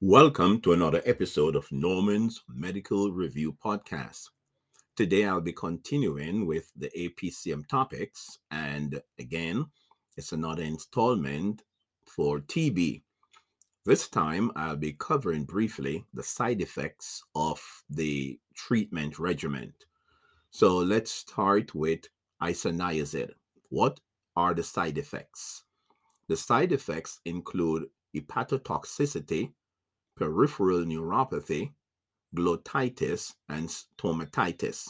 Welcome to another episode of Norman's Medical Review Podcast. Today I'll be continuing with the APCM topics, and again, it's another installment for TB. This time I'll be covering briefly the side effects of the treatment regimen. So let's start with isoniazid. What are the side effects? The side effects include hepatotoxicity, peripheral neuropathy, glossitis, and stomatitis.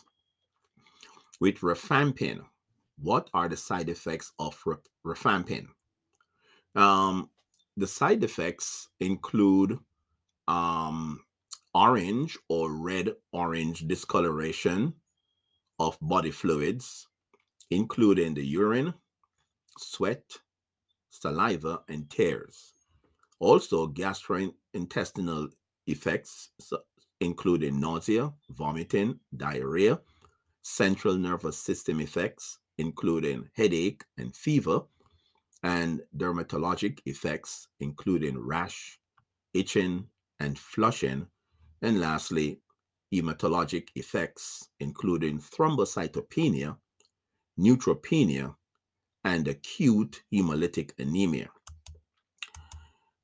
With rifampin, what are the side effects of rifampin? Um, the side effects include um, orange or red orange discoloration of body fluids, including the urine, sweat, saliva, and tears. Also, gastrointestinal effects, including nausea, vomiting, diarrhea, central nervous system effects, including headache and fever, and dermatologic effects, including rash, itching, and flushing. And lastly, hematologic effects, including thrombocytopenia, neutropenia, and acute hemolytic anemia.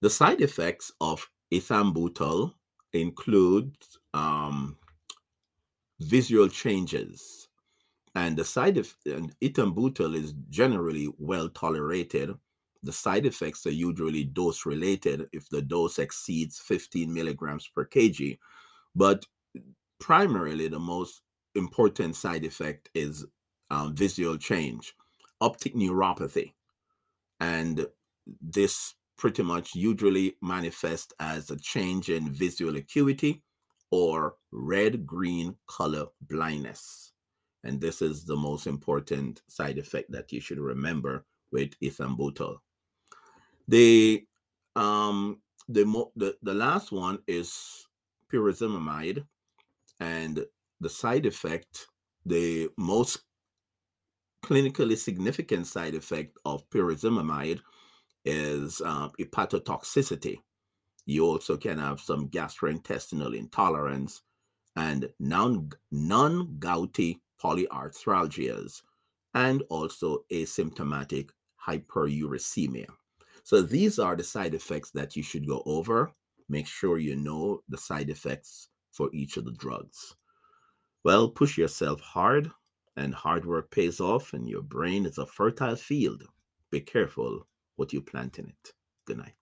The side effects of ethambutol include um, visual changes, and the side of ethambutol is generally well tolerated. The side effects are usually dose related if the dose exceeds 15 milligrams per kg, but primarily the most important side effect is um, visual change, optic neuropathy, and this pretty much usually manifest as a change in visual acuity or red green color blindness. And this is the most important side effect that you should remember with ethambutol. The um the mo- the, the last one is pyrazinamide and the side effect the most clinically significant side effect of pyrazinamide is um, hepatotoxicity. You also can have some gastrointestinal intolerance and non non gouty polyarthralgias, and also asymptomatic hyperuricemia. So these are the side effects that you should go over. Make sure you know the side effects for each of the drugs. Well, push yourself hard, and hard work pays off, and your brain is a fertile field. Be careful what you plant in it. Good night.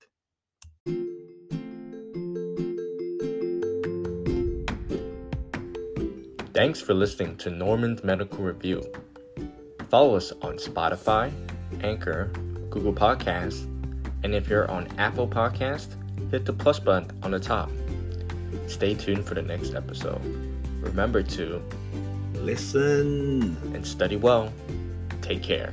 Thanks for listening to Norman's Medical Review. Follow us on Spotify, Anchor, Google Podcasts, and if you're on Apple Podcast, hit the plus button on the top. Stay tuned for the next episode. Remember to listen and study well. Take care.